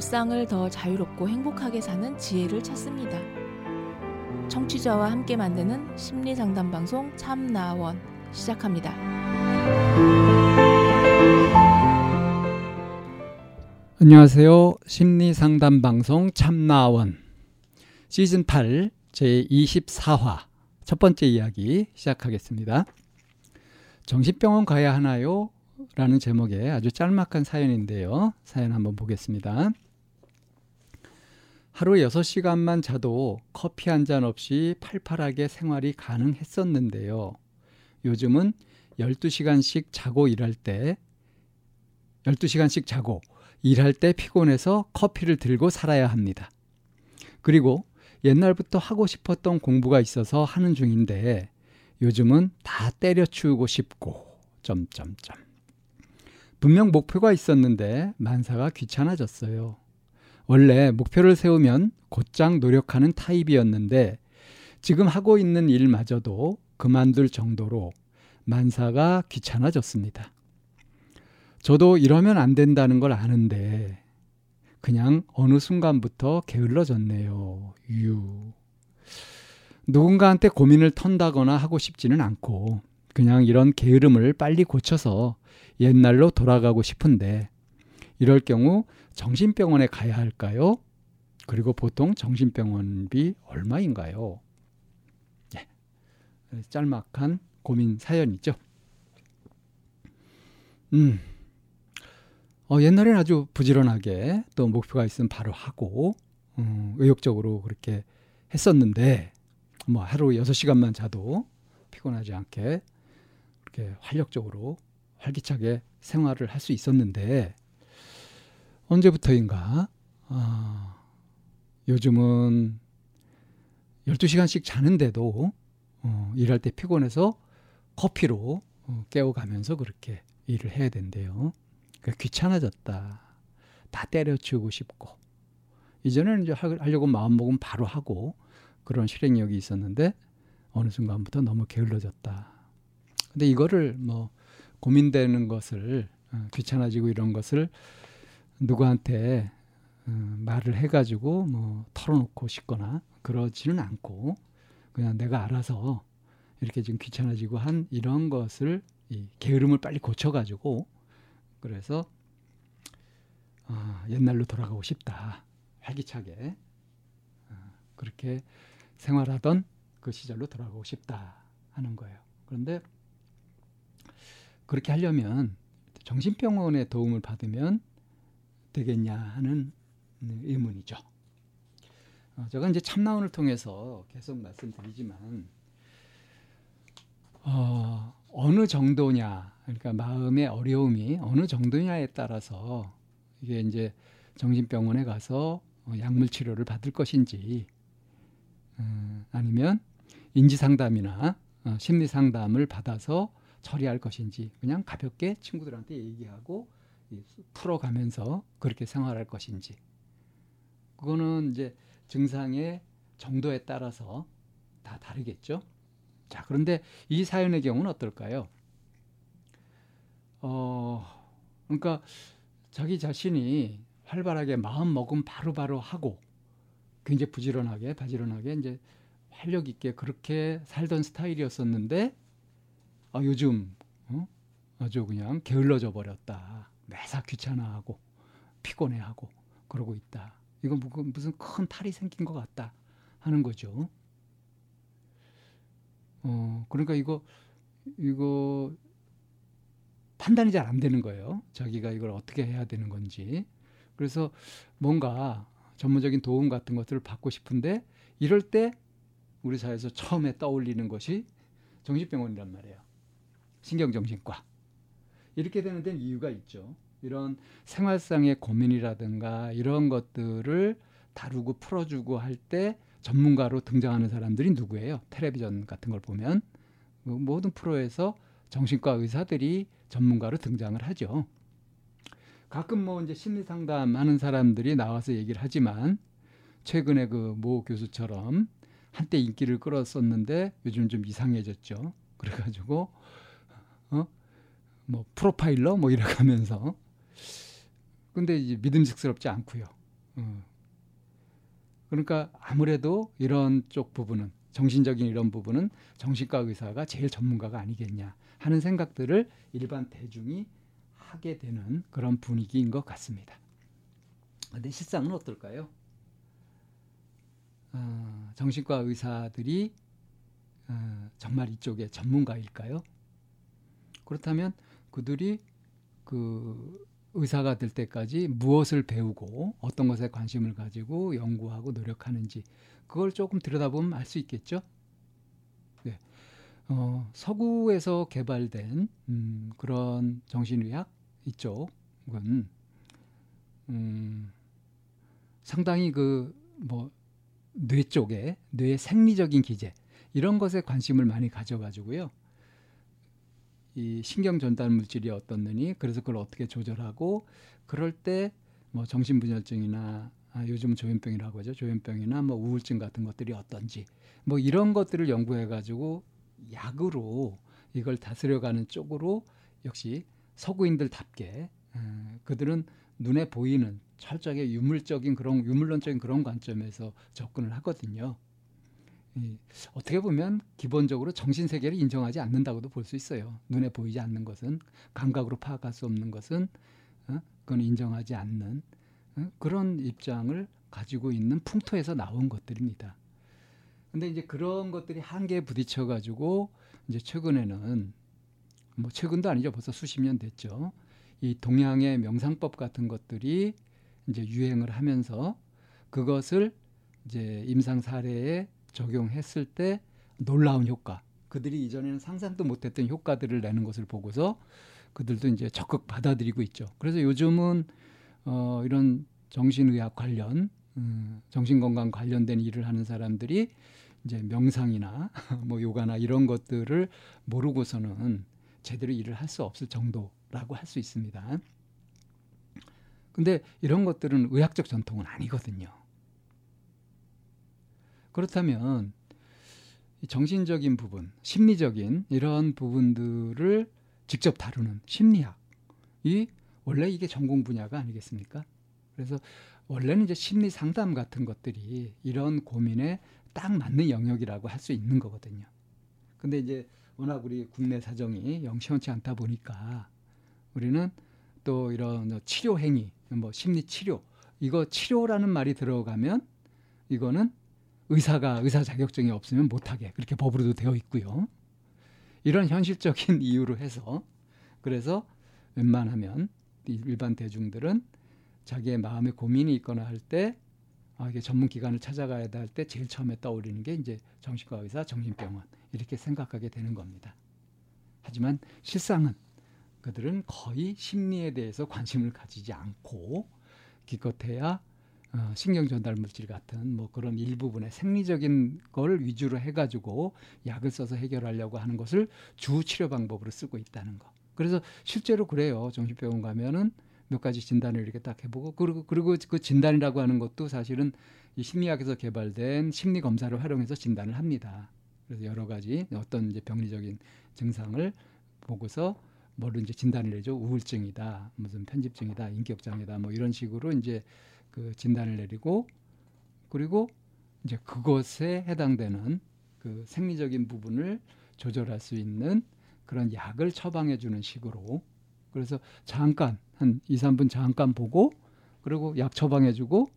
일상을 더 자유롭고 행복하게 사는 지혜를 찾습니다. 청취자와 함께 만드는 심리 상담 방송 참나원 시작합니다. 안녕하세요. 심리 상담 방송 참나원 시즌 8 제 24화 첫 번째 이야기 시작하겠습니다. 정신병원 가야 하나요? 라는 제목의 아주 짤막한 사연인데요. 사연 한번 보겠습니다. 하루 6시간만 자도 커피 한 잔 없이 팔팔하게 생활이 가능했었는데요. 요즘은 12시간씩 자고 일할 때 12시간씩 자고 일할 때 피곤해서 커피를 들고 살아야 합니다. 그리고 옛날부터 하고 싶었던 공부가 있어서 하는 중인데 요즘은 다 때려치우고 싶고 점점점 분명 목표가 있었는데 만사가 귀찮아졌어요. 원래 목표를 세우면 곧장 노력하는 타입이었는데 지금 하고 있는 일마저도 그만둘 정도로 만사가 귀찮아졌습니다. 저도 이러면 안 된다는 걸 아는데 그냥 어느 순간부터 게을러졌네요. 유. 누군가한테 고민을 턴다거나 하고 싶지는 않고 그냥 이런 게으름을 빨리 고쳐서 옛날로 돌아가고 싶은데 이럴 경우 정신병원에 가야 할까요? 그리고 보통 정신병원비 얼마인가요? 예. 짤막한 고민 사연이죠. 음. 어, 옛날엔 아주 부지런하게 또 목표가 있으면 바로 하고 음, 의욕적으로 그렇게 했었는데 뭐 하루 6시간만 자도 피곤하지 않게 그렇게 활력적으로 활기차게 생활을 할 수 있었는데 언제부터인가 어, 요즘은 12시간씩 자는데도 어, 일할 때 피곤해서 커피로 어, 깨워가면서 그렇게 일을 해야 된대요. 그러니까 귀찮아졌다. 다 때려치우고 싶고 이전에는 이제 하려고 마음먹으면 바로 하고 그런 실행력이 있었는데 어느 순간부터 너무 게을러졌다. 근데 이거를 뭐 고민되는 것을 어, 귀찮아지고 이런 것을 누구한테 어, 말을 해가지고 뭐 털어놓고 싶거나 그러지는 않고 그냥 내가 알아서 이렇게 지금 귀찮아지고 한 이런 것을 이 게으름을 빨리 고쳐가지고 그래서 어, 옛날로 돌아가고 싶다 활기차게 어, 그렇게 생활하던 그 시절로 돌아가고 싶다 하는 거예요. 그런데 그렇게 하려면 정신병원의 도움을 받으면 되겠냐 하는 의문이죠. 어, 제가 이제 참나원을 통해서 계속 말씀드리지만 어, 어느 정도냐, 그러니까 마음의 어려움이 어느 정도냐에 따라서 이게 이제 정신병원에 가서 어, 약물 치료를 받을 것인지, 음, 아니면 인지 상담이나 어, 심리 상담을 받아서 처리할 것인지 그냥 가볍게 친구들한테 얘기하고 풀어가면서 그렇게 생활할 것인지 그거는 이제 증상의 정도에 따라서 다 다르겠죠. 자, 그런데 이 사연의 경우는 어떨까요? 어, 그러니까 자기 자신이 활발하게 마음 먹음 바로바로 하고 굉장히 부지런하게 바지런하게 이제 활력 있게 그렇게 살던 스타일이었었는데 아, 요즘 어? 아주 그냥 게을러져 버렸다. 매사 귀찮아하고 피곤해하고 그러고 있다. 이거 무슨 큰 탈이 생긴 것 같다 하는 거죠. 어, 그러니까 이거 이거 판단이 잘 안 되는 거예요. 자기가 이걸 어떻게 해야 되는 건지. 그래서 뭔가 전문적인 도움 같은 것들을 받고 싶은데 이럴 때 우리 사회에서 처음에 떠올리는 것이 정신병원이란 말이에요. 신경정신과. 이렇게 되는 데는 이유가 있죠. 이런 생활상의 고민이라든가 이런 것들을 다루고 풀어주고 할 때 전문가로 등장하는 사람들이 누구예요? 텔레비전 같은 걸 보면 그 모든 프로에서 정신과 의사들이 전문가로 등장을 하죠. 가끔 뭐 이제 심리 상담하는 사람들이 나와서 얘기를 하지만 최근에 그 모 교수처럼 한때 인기를 끌었었는데 요즘 좀 이상해졌죠. 그래가지고 어? 뭐 프로파일러 뭐 이래 가면서 근데 이제 믿음직스럽지 않고요. 어. 그러니까 아무래도 이런 쪽 부분은 정신적인 이런 부분은 정신과 의사가 제일 전문가가 아니겠냐 하는 생각들을 일반 대중이 하게 되는 그런 분위기인 것 같습니다. 근데 실상은 어떨까요? 어, 정신과 의사들이 어, 정말 이쪽에 전문가일까요? 그렇다면 그들이 그 의사가 될 때까지 무엇을 배우고 어떤 것에 관심을 가지고 연구하고 노력하는지 그걸 조금 들여다보면 알 수 있겠죠. 네. 어, 서구에서 개발된 음, 그런 정신의학 이쪽은 음, 상당히 그 뭐 뇌 쪽에 뇌의 생리적인 기제 이런 것에 관심을 많이 가져가지고요. 이 신경 전달 물질이 어떻느니 그래서 그걸 어떻게 조절하고 그럴 때 뭐 정신분열증이나 아, 요즘 조현병이라고 하죠. 조현병이나 뭐 우울증 같은 것들이 어떤지 뭐 이런 것들을 연구해 가지고 약으로 이걸 다스려가는 쪽으로 역시 서구인들답게 음, 그들은 눈에 보이는 철저하게 유물적인 그런 유물론적인 그런 관점에서 접근을 하거든요. 이, 어떻게 보면 기본적으로 정신 세계를 인정하지 않는다고도 볼 수 있어요. 눈에 보이지 않는 것은 감각으로 파악할 수 없는 것은 어? 그건 인정하지 않는 어? 그런 입장을 가지고 있는 풍토에서 나온 것들입니다. 근데 이제 그런 것들이 한계에 부딪혀 가지고 이제 최근에는 뭐 최근도 아니죠. 벌써 수십 년 됐죠. 이 동양의 명상법 같은 것들이 이제 유행을 하면서 그것을 이제 임상 사례에 적용했을 때 놀라운 효과, 그들이 이전에는 상상도 못했던 효과들을 내는 것을 보고서 그들도 이제 적극 받아들이고 있죠. 그래서 요즘은 어, 이런 정신의학 관련, 음, 정신건강 관련된 일을 하는 사람들이 이제 명상이나 뭐 요가나 이런 것들을 모르고서는 제대로 일을 할 수 없을 정도라고 할 수 있습니다. 근데 이런 것들은 의학적 전통은 아니거든요. 그렇다면 정신적인 부분, 심리적인 이런 부분들을 직접 다루는 심리학이 원래 이게 전공 분야가 아니겠습니까? 그래서 원래는 이제 심리 상담 같은 것들이 이런 고민에 딱 맞는 영역이라고 할 수 있는 거거든요. 근데 이제 워낙 우리 국내 사정이 영 시원치 않다 보니까 우리는 또 이런 치료 행위, 뭐 심리 치료, 이거 치료라는 말이 들어가면 이거는 의사가 의사 자격증이 없으면 못하게 그렇게 법으로도 되어 있고요. 이런 현실적인 이유로 해서 그래서 웬만하면 일반 대중들은 자기의 마음에 고민이 있거나 할 때 아, 이게 전문 기관을 찾아가야 할 때 제일 처음에 떠오르는 게 이제 정신과 의사, 정신병원 이렇게 생각하게 되는 겁니다. 하지만 실상은 그들은 거의 심리에 대해서 관심을 가지지 않고 기껏해야 어, 신경 전달 물질 같은 뭐 그런 일부분의 생리적인 걸 위주로 해가지고 약을 써서 해결하려고 하는 것을 주 치료 방법으로 쓰고 있다는 거. 그래서 실제로 그래요. 정신병원 가면은 몇 가지 진단을 이렇게 딱 해보고 그리고 그리고 그 진단이라고 하는 것도 사실은 이 심리학에서 개발된 심리 검사를 활용해서 진단을 합니다. 그래서 여러 가지 어떤 이제 병리적인 증상을 보고서 뭐를 이제 진단을 내죠. 우울증이다, 무슨 편집증이다, 인격장애다, 뭐 이런 식으로 이제 그 진단을 내리고 그리고 이제 그것에 해당되는 그 생리적인 부분을 조절할 수 있는 그런 약을 처방해 주는 식으로 그래서 잠깐 한 2, 3분 잠깐 보고 그리고 약 처방해 주고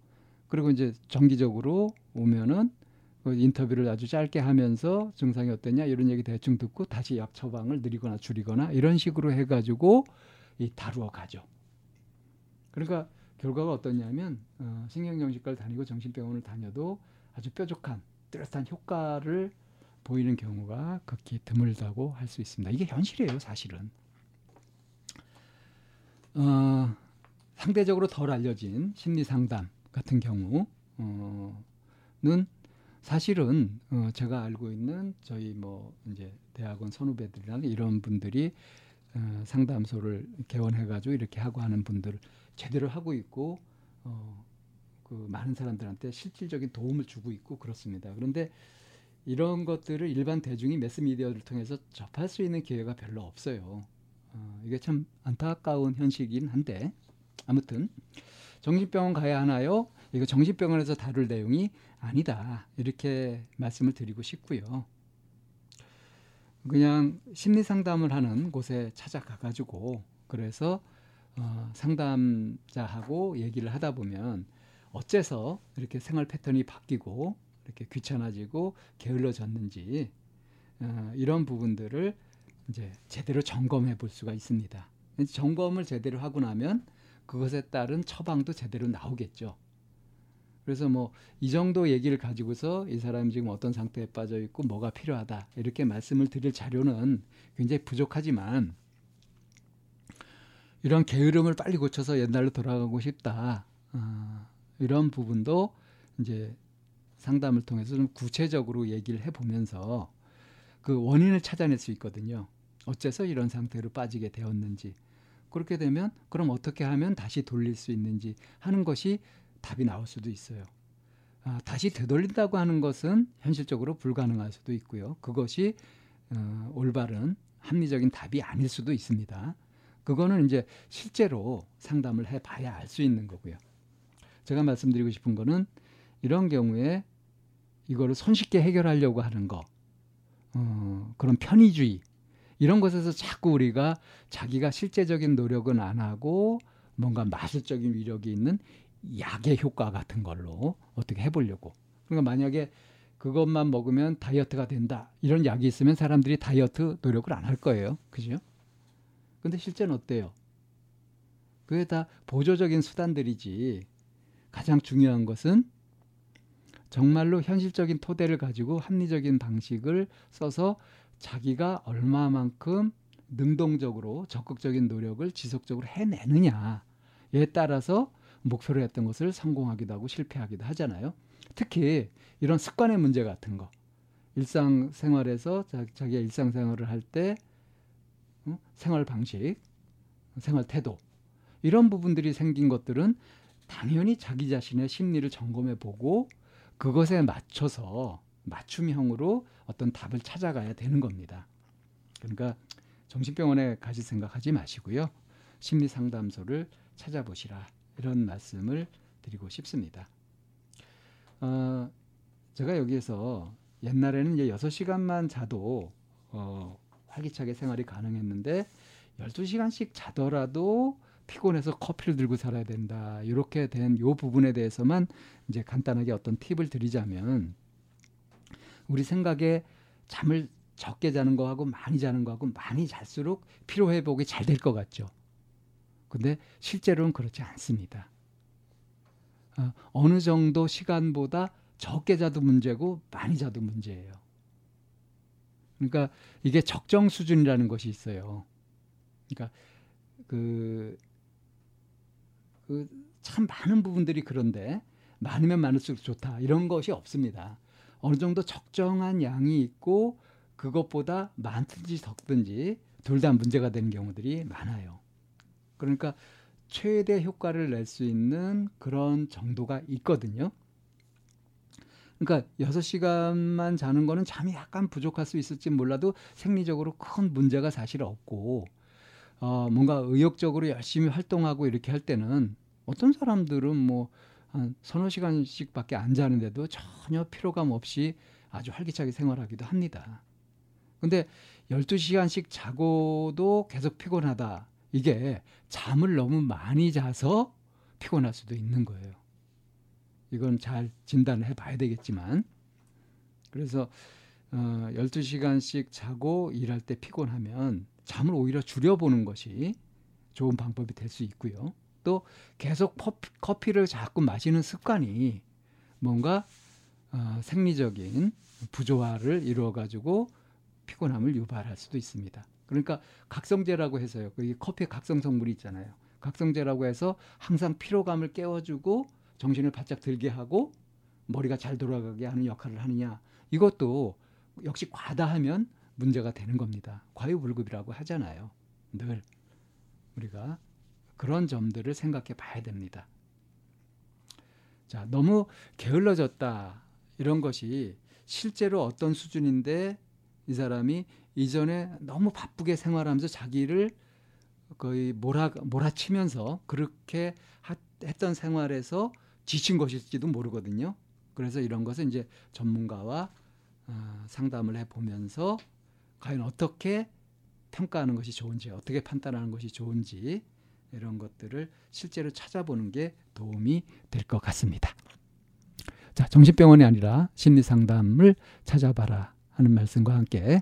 그리고 이제 정기적으로 오면은 그 인터뷰를 아주 짧게 하면서 증상이 어땠냐 이런 얘기 대충 듣고 다시 약 처방을 느리거나 줄이거나 이런 식으로 해가지고 이 다루어 가죠. 그러니까 결과가 어떠냐면 어, 신경정신과를 다니고 정신병원을 다녀도 아주 뾰족한 뚜렷한 효과를 보이는 경우가 극히 드물다고 할 수 있습니다. 이게 현실이에요, 사실은. 어, 상대적으로 덜 알려진 심리 상담 같은 경우는 사실은 어, 제가 알고 있는 저희 뭐 이제 대학원 선후배들이나 이런 분들이 어, 상담소를 개원해가지고 이렇게 하고 하는 분들 제대로 하고 있고 어, 그 많은 사람들한테 실질적인 도움을 주고 있고 그렇습니다. 그런데 이런 것들을 일반 대중이 매스미디어를 통해서 접할 수 있는 기회가 별로 없어요. 어, 이게 참 안타까운 현실이긴 한데 아무튼 정신병원 가야 하나요? 이거 정신병원에서 다룰 내용이 아니다. 이렇게 말씀을 드리고 싶고요. 그냥 심리 상담을 하는 곳에 찾아가 가지고 그래서 어, 상담자하고 얘기를 하다 보면 어째서 이렇게 생활 패턴이 바뀌고 이렇게 귀찮아지고 게을러졌는지 어, 이런 부분들을 이제 제대로 점검해 볼 수가 있습니다. 점검을 제대로 하고 나면 그것에 따른 처방도 제대로 나오겠죠. 그래서 뭐 이 정도 얘기를 가지고서 이 사람이 지금 어떤 상태에 빠져 있고 뭐가 필요하다 이렇게 말씀을 드릴 자료는 굉장히 부족하지만 이런 게으름을 빨리 고쳐서 옛날로 돌아가고 싶다 어, 이런 부분도 이제 상담을 통해서 좀 구체적으로 얘기를 해보면서 그 원인을 찾아낼 수 있거든요. 어째서 이런 상태로 빠지게 되었는지 그렇게 되면 그럼 어떻게 하면 다시 돌릴 수 있는지 하는 것이 답이 나올 수도 있어요. 아, 다시 되돌린다고 하는 것은 현실적으로 불가능할 수도 있고요. 그것이 어, 올바른 합리적인 답이 아닐 수도 있습니다. 그거는 이제 실제로 상담을 해봐야 알 수 있는 거고요. 제가 말씀드리고 싶은 거는 이런 경우에 이거를 손쉽게 해결하려고 하는 거, 어, 그런 편의주의 이런 것에서 자꾸 우리가 자기가 실제적인 노력은 안 하고 뭔가 마술적인 위력이 있는 약의 효과 같은 걸로 어떻게 해보려고. 그러니까 만약에 그것만 먹으면 다이어트가 된다. 이런 약이 있으면 사람들이 다이어트 노력을 안 할 거예요. 그죠? 근데 실제는 어때요? 그게 다 보조적인 수단들이지. 가장 중요한 것은 정말로 현실적인 토대를 가지고 합리적인 방식을 써서 자기가 얼마만큼 능동적으로 적극적인 노력을 지속적으로 해내느냐에 따라서 목표로 했던 것을 성공하기도 하고 실패하기도 하잖아요. 특히 이런 습관의 문제 같은 거. 일상생활에서 자기가 일상생활을 할때 어? 생활 방식, 생활 태도 이런 부분들이 생긴 것들은 당연히 자기 자신의 심리를 점검해 보고 그것에 맞춰서 맞춤형으로 어떤 답을 찾아가야 되는 겁니다. 그러니까 정신병원에 가실 생각하지 마시고요. 심리 상담소를 찾아보시라. 이런 말씀을 드리고 싶습니다. 어, 제가 여기에서 옛날에는 이제 6시간만 자도 어, 활기차게 생활이 가능했는데 12시간씩 자더라도 피곤해서 커피를 들고 살아야 된다. 이렇게 된 요 부분에 대해서만 이제 간단하게 어떤 팁을 드리자면 우리 생각에 잠을 적게 자는 거하고 많이 자는 거하고 많이 잘수록 피로 회복이 잘 될 것 같죠. 근데 실제로는 그렇지 않습니다. 어, 어느 정도 시간보다 적게 자도 문제고 많이 자도 문제예요. 그러니까 이게 적정 수준이라는 것이 있어요. 그러니까 그, 그 참 많은 부분들이 그런데 많으면 많을수록 좋다 이런 것이 없습니다. 어느 정도 적정한 양이 있고 그것보다 많든지 적든지 둘 다 문제가 되는 경우들이 많아요. 그러니까 최대 효과를 낼 수 있는 그런 정도가 있거든요. 그러니까 6시간만 자는 거는 잠이 약간 부족할 수 있을지 몰라도 생리적으로 큰 문제가 사실 없고 어 뭔가 의욕적으로 열심히 활동하고 이렇게 할 때는 어떤 사람들은 뭐 한 서너 시간씩밖에 안 자는데도 전혀 피로감 없이 아주 활기차게 생활하기도 합니다. 근데 12시간씩 자고도 계속 피곤하다. 이게 잠을 너무 많이 자서 피곤할 수도 있는 거예요. 이건 잘 진단을 해 봐야 되겠지만. 그래서 어, 12시간씩 자고 일할 때 피곤하면 잠을 오히려 줄여보는 것이 좋은 방법이 될 수 있고요. 또 계속 커피, 를 자꾸 마시는 습관이 뭔가 어, 생리적인 부조화를 이루어 가지고 피곤함을 유발할 수도 있습니다. 그러니까 각성제라고 해서요. 그 커피에 각성 성분이 있잖아요. 각성제라고 해서 항상 피로감을 깨워주고 정신을 바짝 들게 하고 머리가 잘 돌아가게 하는 역할을 하느냐. 이것도 역시 과다하면 문제가 되는 겁니다. 과유불급이라고 하잖아요. 늘 우리가 그런 점들을 생각해 봐야 됩니다. 자, 너무 게을러졌다. 이런 것이 실제로 어떤 수준인데 이 사람이 이전에 너무 바쁘게 생활하면서 자기를 거의 몰아 몰아치면서 그렇게 하, 했던 생활에서 지친 것일지도 모르거든요. 그래서 이런 것은 이제 전문가와 어, 상담을 해 보면서 과연 어떻게 평가하는 것이 좋은지, 어떻게 판단하는 것이 좋은지 이런 것들을 실제로 찾아보는 게 도움이 될 것 같습니다. 자, 정신병원이 아니라 심리 상담을 찾아봐라 하는 말씀과 함께